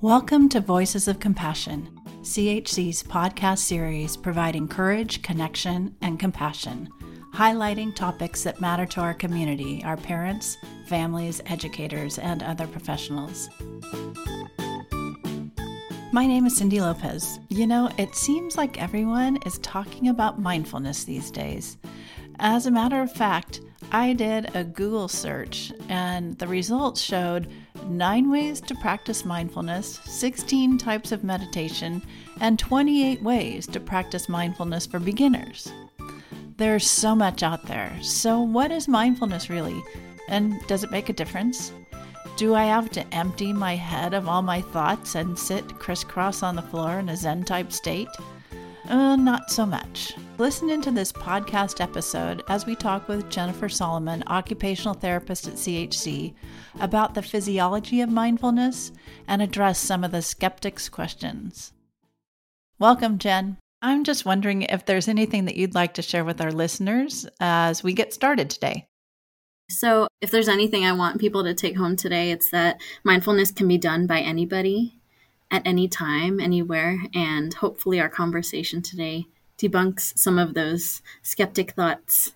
Welcome to Voices of Compassion, CHC's podcast series providing courage, connection, and compassion, highlighting topics that matter to our community, our parents, families, educators, and other professionals. My name is Cindy Lopez. You know, it seems like everyone is talking about mindfulness these days. As a matter of fact, I did a Google search and the results showed nine ways to practice mindfulness, 16 types of meditation, and 28 ways to practice mindfulness for beginners. There's so much out there. So, what is mindfulness really? And does it make a difference? Do I have to empty my head of all my thoughts and sit crisscross on the floor in a Zen type state? Uh, not so much. Listen into this podcast episode as we talk with Jennifer Solomon, occupational therapist at CHC, about the physiology of mindfulness and address some of the skeptics' questions. Welcome, Jen. I'm just wondering if there's anything that you'd like to share with our listeners as we get started today. So, if there's anything I want people to take home today, it's that mindfulness can be done by anybody at any time, anywhere. And hopefully, our conversation today debunks some of those skeptic thoughts.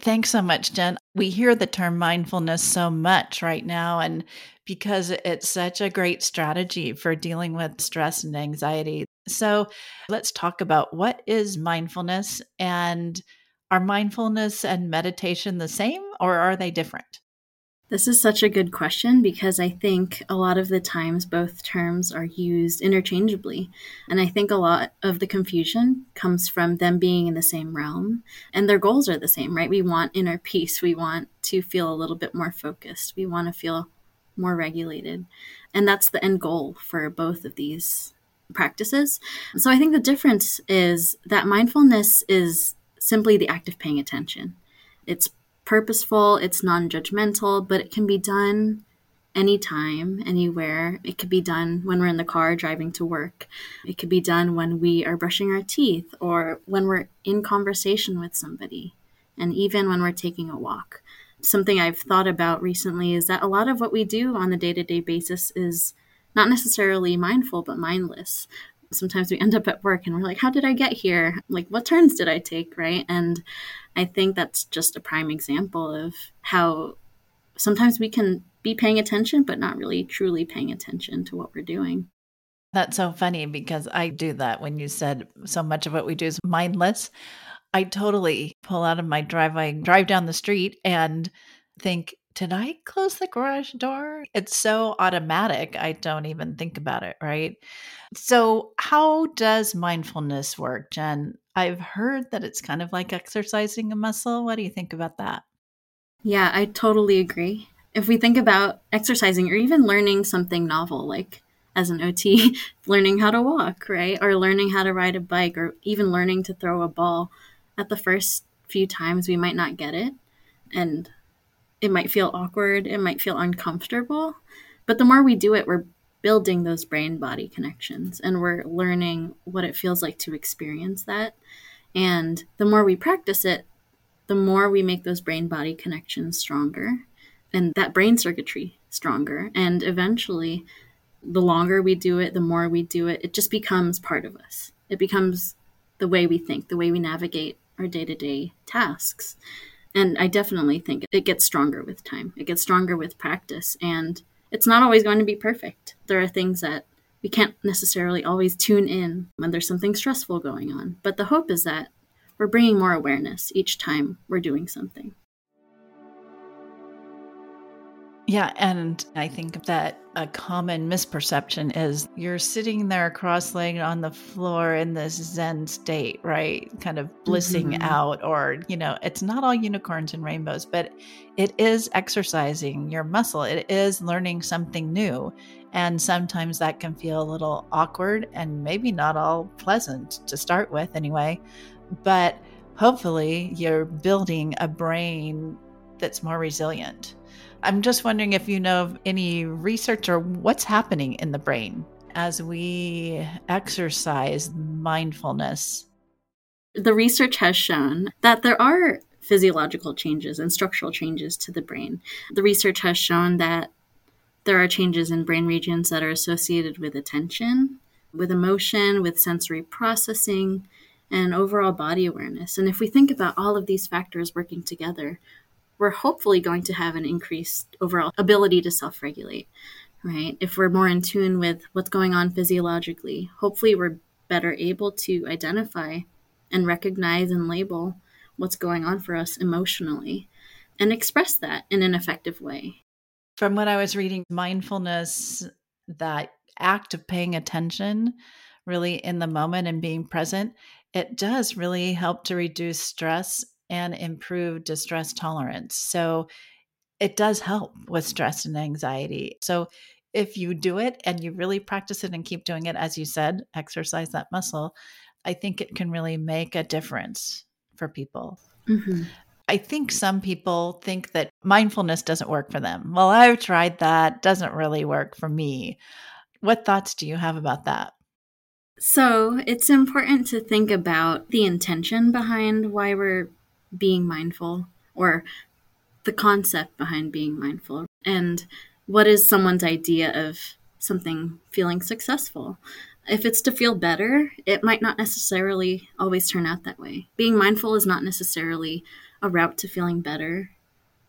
Thanks so much, Jen. We hear the term mindfulness so much right now, and because it's such a great strategy for dealing with stress and anxiety. So, let's talk about what is mindfulness and are mindfulness and meditation the same or are they different? This is such a good question because I think a lot of the times both terms are used interchangeably. And I think a lot of the confusion comes from them being in the same realm and their goals are the same, right? We want inner peace. We want to feel a little bit more focused. We want to feel more regulated. And that's the end goal for both of these practices. So I think the difference is that mindfulness is simply the act of paying attention. It's purposeful, it's non judgmental, but it can be done anytime, anywhere. It could be done when we're in the car driving to work. It could be done when we are brushing our teeth or when we're in conversation with somebody, and even when we're taking a walk. Something I've thought about recently is that a lot of what we do on a day to day basis is not necessarily mindful, but mindless sometimes we end up at work and we're like, how did I get here? Like, what turns did I take? Right. And I think that's just a prime example of how sometimes we can be paying attention, but not really truly paying attention to what we're doing. That's so funny because I do that when you said so much of what we do is mindless. I totally pull out of my driveway, drive down the street, and think, did I close the garage door? It's so automatic. I don't even think about it, right? So, how does mindfulness work, Jen? I've heard that it's kind of like exercising a muscle. What do you think about that? Yeah, I totally agree. If we think about exercising or even learning something novel, like as an OT, learning how to walk, right? Or learning how to ride a bike, or even learning to throw a ball, at the first few times we might not get it. And it might feel awkward, it might feel uncomfortable. But the more we do it, we're building those brain body connections and we're learning what it feels like to experience that. And the more we practice it, the more we make those brain body connections stronger and that brain circuitry stronger. And eventually, the longer we do it, the more we do it, it just becomes part of us. It becomes the way we think, the way we navigate our day to day tasks. And I definitely think it gets stronger with time. It gets stronger with practice. And it's not always going to be perfect. There are things that we can't necessarily always tune in when there's something stressful going on. But the hope is that we're bringing more awareness each time we're doing something. Yeah, and I think that a common misperception is you're sitting there cross legged on the floor in this Zen state, right? Kind of blissing mm-hmm. out, or, you know, it's not all unicorns and rainbows, but it is exercising your muscle. It is learning something new. And sometimes that can feel a little awkward and maybe not all pleasant to start with, anyway. But hopefully, you're building a brain that's more resilient I'm just wondering if you know of any research or what's happening in the brain as we exercise mindfulness. The research has shown that there are physiological changes and structural changes to the brain. The research has shown that there are changes in brain regions that are associated with attention, with emotion, with sensory processing, and overall body awareness. And if we think about all of these factors working together, we're hopefully going to have an increased overall ability to self regulate, right? If we're more in tune with what's going on physiologically, hopefully we're better able to identify and recognize and label what's going on for us emotionally and express that in an effective way. From what I was reading, mindfulness, that act of paying attention really in the moment and being present, it does really help to reduce stress and improve distress tolerance. So it does help with stress and anxiety. So if you do it and you really practice it and keep doing it, as you said, exercise that muscle, I think it can really make a difference for people. Mm-hmm. I think some people think that mindfulness doesn't work for them. Well, I've tried that, doesn't really work for me. What thoughts do you have about that? So, it's important to think about the intention behind why we're being mindful or the concept behind being mindful and what is someone's idea of something feeling successful. If it's to feel better, it might not necessarily always turn out that way. Being mindful is not necessarily a route to feeling better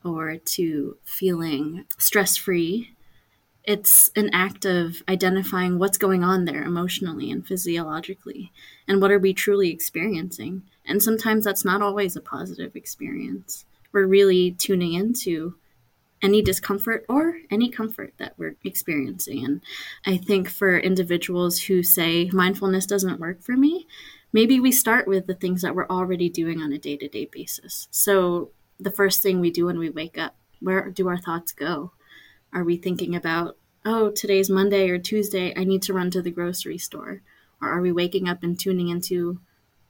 or to feeling stress free. It's an act of identifying what's going on there emotionally and physiologically, and what are we truly experiencing. And sometimes that's not always a positive experience. We're really tuning into any discomfort or any comfort that we're experiencing. And I think for individuals who say mindfulness doesn't work for me, maybe we start with the things that we're already doing on a day to day basis. So, the first thing we do when we wake up, where do our thoughts go? Are we thinking about, oh, today's Monday or Tuesday, I need to run to the grocery store? Or are we waking up and tuning into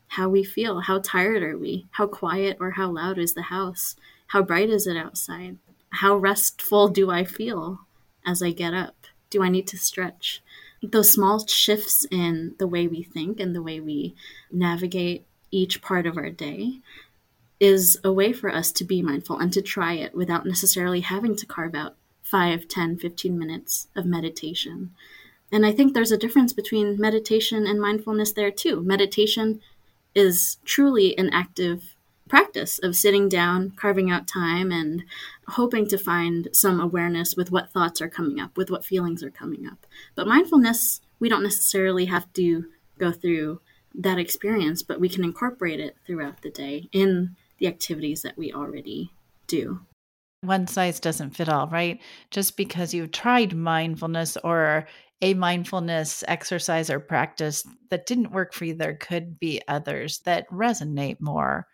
how we feel? How tired are we? How quiet or how loud is the house? How bright is it outside? How restful do I feel as I get up? Do I need to stretch? Those small shifts in the way we think and the way we navigate each part of our day is a way for us to be mindful and to try it without necessarily having to carve out 5, 10, 15 minutes of meditation. And I think there's a difference between meditation and mindfulness there too. Meditation is truly an active practice of sitting down, carving out time, and hoping to find some awareness with what thoughts are coming up, with what feelings are coming up. But mindfulness, we don't necessarily have to go through that experience, but we can incorporate it throughout the day in the activities that we already do. One size doesn't fit all, right? Just because you've tried mindfulness or a mindfulness exercise or practice that didn't work for you, there could be others that resonate more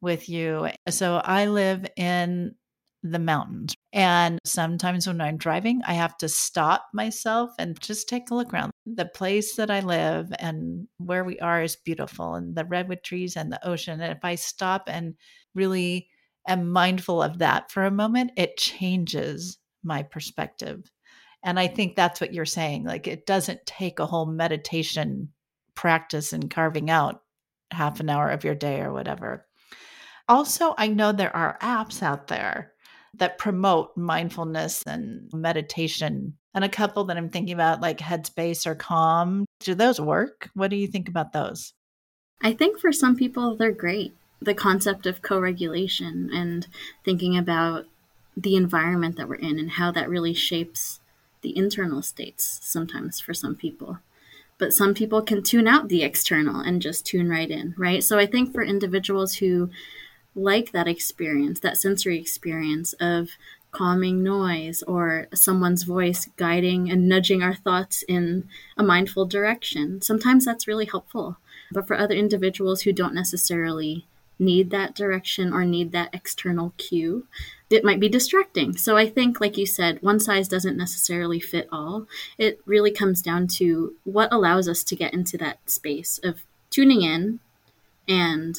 with you. So I live in the mountains. And sometimes when I'm driving, I have to stop myself and just take a look around. The place that I live and where we are is beautiful, and the redwood trees and the ocean. And if I stop and really am mindful of that for a moment, it changes my perspective. And I think that's what you're saying. Like, it doesn't take a whole meditation practice and carving out half an hour of your day or whatever. Also, I know there are apps out there that promote mindfulness and meditation. And a couple that I'm thinking about, like Headspace or Calm, do those work? What do you think about those? I think for some people, they're great. The concept of co regulation and thinking about the environment that we're in and how that really shapes the internal states sometimes for some people. But some people can tune out the external and just tune right in, right? So I think for individuals who like that experience, that sensory experience of calming noise or someone's voice guiding and nudging our thoughts in a mindful direction. Sometimes that's really helpful. But for other individuals who don't necessarily need that direction or need that external cue, it might be distracting. So I think, like you said, one size doesn't necessarily fit all. It really comes down to what allows us to get into that space of tuning in and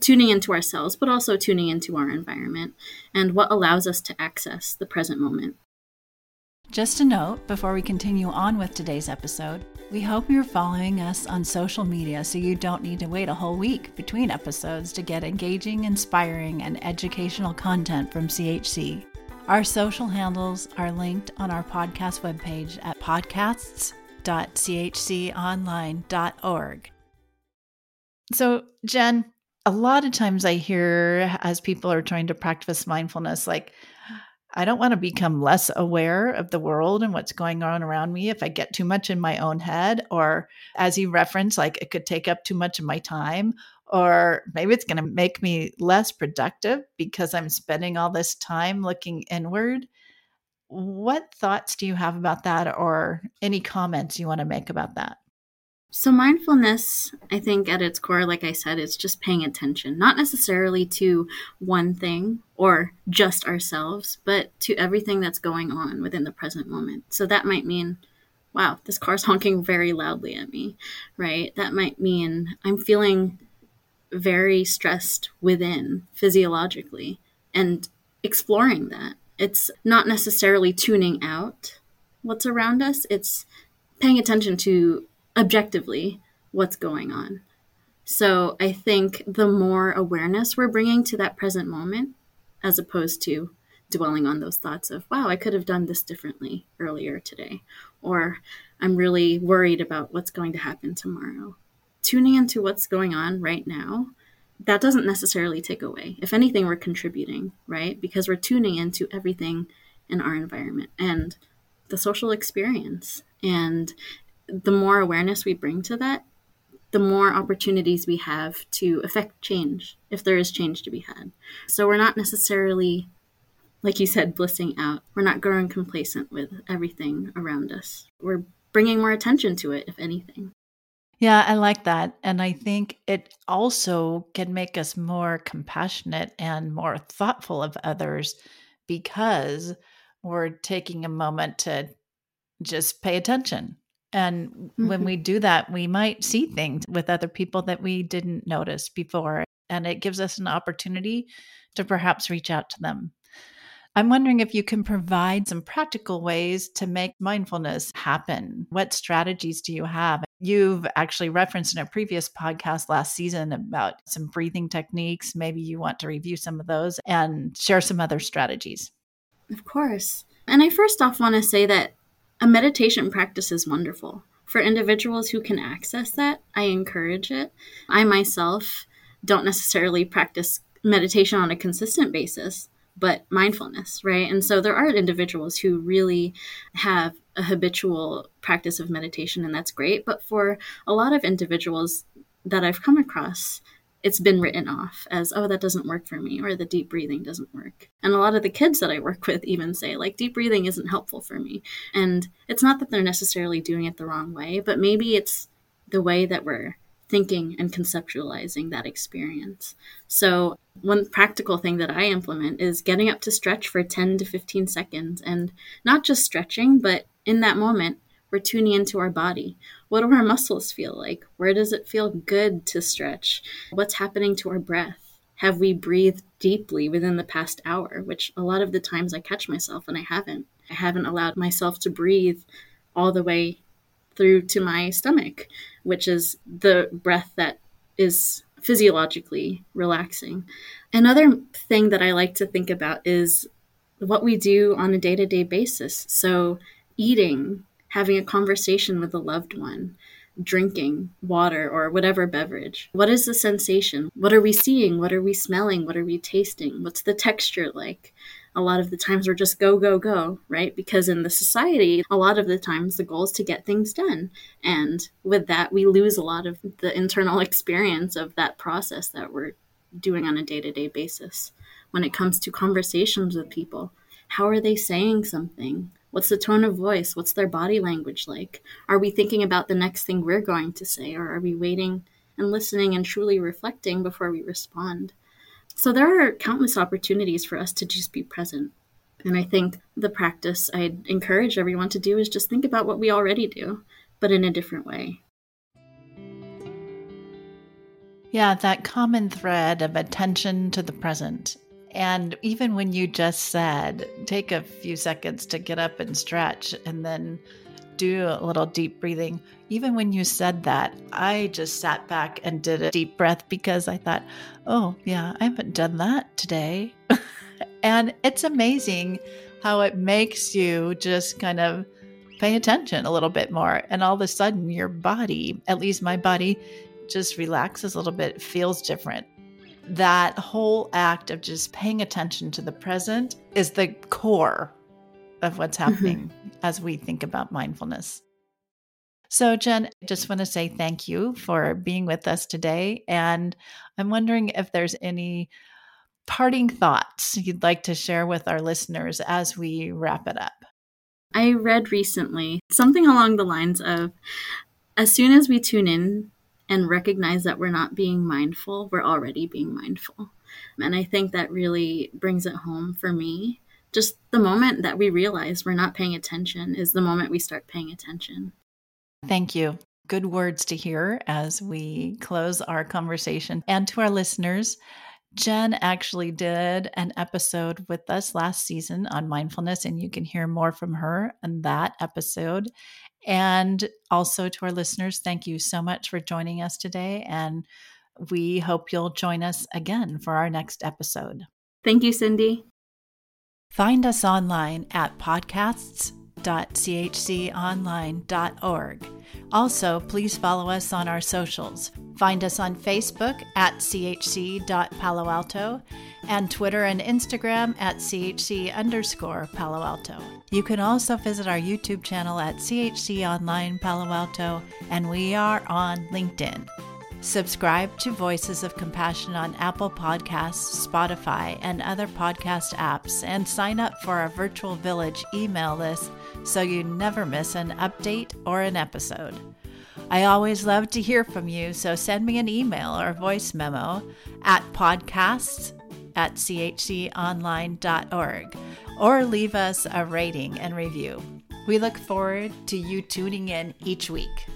tuning into ourselves, but also tuning into our environment and what allows us to access the present moment. Just a note before we continue on with today's episode, we hope you're following us on social media so you don't need to wait a whole week between episodes to get engaging, inspiring, and educational content from CHC. Our social handles are linked on our podcast webpage at podcasts.chconline.org. So, Jen, a lot of times I hear as people are trying to practice mindfulness, like, I don't want to become less aware of the world and what's going on around me if I get too much in my own head. Or, as you referenced, like it could take up too much of my time. Or maybe it's going to make me less productive because I'm spending all this time looking inward. What thoughts do you have about that, or any comments you want to make about that? So, mindfulness, I think at its core, like I said, it's just paying attention, not necessarily to one thing or just ourselves, but to everything that's going on within the present moment. So, that might mean, wow, this car's honking very loudly at me, right? That might mean I'm feeling very stressed within physiologically and exploring that. It's not necessarily tuning out what's around us, it's paying attention to objectively what's going on. So I think the more awareness we're bringing to that present moment, as opposed to dwelling on those thoughts of, wow, I could have done this differently earlier today, or I'm really worried about what's going to happen tomorrow. Tuning into what's going on right now, that doesn't necessarily take away. If anything, we're contributing, right? Because we're tuning into everything in our environment and the social experience. And the more awareness we bring to that, the more opportunities we have to affect change if there is change to be had. So we're not necessarily, like you said, blissing out. We're not growing complacent with everything around us. We're bringing more attention to it, if anything. Yeah, I like that. And I think it also can make us more compassionate and more thoughtful of others because we're taking a moment to just pay attention and mm-hmm. when we do that, we might see things with other people that we didn't notice before. And it gives us an opportunity to perhaps reach out to them. I'm wondering if you can provide some practical ways to make mindfulness happen. What strategies do you have? You've actually referenced in a previous podcast last season about some breathing techniques. Maybe you want to review some of those and share some other strategies. Of course. And I first off want to say that a meditation practice is wonderful. For individuals who can access that, I encourage it. I myself don't necessarily practice meditation on a consistent basis, but mindfulness, right? And so there are individuals who really have a habitual practice of meditation, and that's great. But for a lot of individuals that I've come across, it's been written off as, oh, that doesn't work for me, or the deep breathing doesn't work. And a lot of the kids that I work with even say, like, deep breathing isn't helpful for me. And it's not that they're necessarily doing it the wrong way, but maybe it's the way that we're thinking and conceptualizing that experience. So, one practical thing that I implement is getting up to stretch for 10 to 15 seconds and not just stretching, but in that moment, we're tuning into our body. What do our muscles feel like? Where does it feel good to stretch? What's happening to our breath? Have we breathed deeply within the past hour? Which a lot of the times I catch myself and I haven't. I haven't allowed myself to breathe all the way through to my stomach, which is the breath that is physiologically relaxing. Another thing that I like to think about is what we do on a day to day basis. So, eating, having a conversation with a loved one, drinking water or whatever beverage. What is the sensation? What are we seeing? What are we smelling? What are we tasting? What's the texture like? A lot of the times we're just go, go, go, right? Because in the society, a lot of the times the goal is to get things done. And with that, we lose a lot of the internal experience of that process that we're doing on a day to day basis. When it comes to conversations with people, how are they saying something? What's the tone of voice? What's their body language like? Are we thinking about the next thing we're going to say, or are we waiting and listening and truly reflecting before we respond? So there are countless opportunities for us to just be present. And I think the practice I'd encourage everyone to do is just think about what we already do, but in a different way. Yeah, that common thread of attention to the present and even when you just said, take a few seconds to get up and stretch and then do a little deep breathing, even when you said that, I just sat back and did a deep breath because I thought, oh, yeah, I haven't done that today. And it's amazing how it makes you just kind of pay attention a little bit more. And all of a sudden, your body, at least my body, just relaxes a little bit, feels different. That whole act of just paying attention to the present is the core of what's mm-hmm. happening mm-hmm. as we think about mindfulness. So, Jen, I just want to say thank you for being with us today. And I'm wondering if there's any parting thoughts you'd like to share with our listeners as we wrap it up. I read recently something along the lines of as soon as we tune in and recognize that we're not being mindful, we're already being mindful. And I think that really brings it home for me. Just the moment that we realize we're not paying attention is the moment we start paying attention. Thank you. Good words to hear as we close our conversation. And to our listeners, Jen actually did an episode with us last season on mindfulness, and you can hear more from her in that episode. And also to our listeners, thank you so much for joining us today. And we hope you'll join us again for our next episode. Thank you, Cindy. Find us online at podcasts www.chconline.org. Also, please follow us on our socials. Find us on Facebook at chc.palo alto and Twitter and Instagram at chc underscore Palo Alto. You can also visit our YouTube channel at CHC Online Palo Alto, and we are on LinkedIn. Subscribe to Voices of Compassion on Apple Podcasts, Spotify, and other podcast apps, and sign up for our Virtual Village email list so you never miss an update or an episode. I always love to hear from you, so send me an email or voice memo at podcasts at chconline.org or leave us a rating and review. We look forward to you tuning in each week.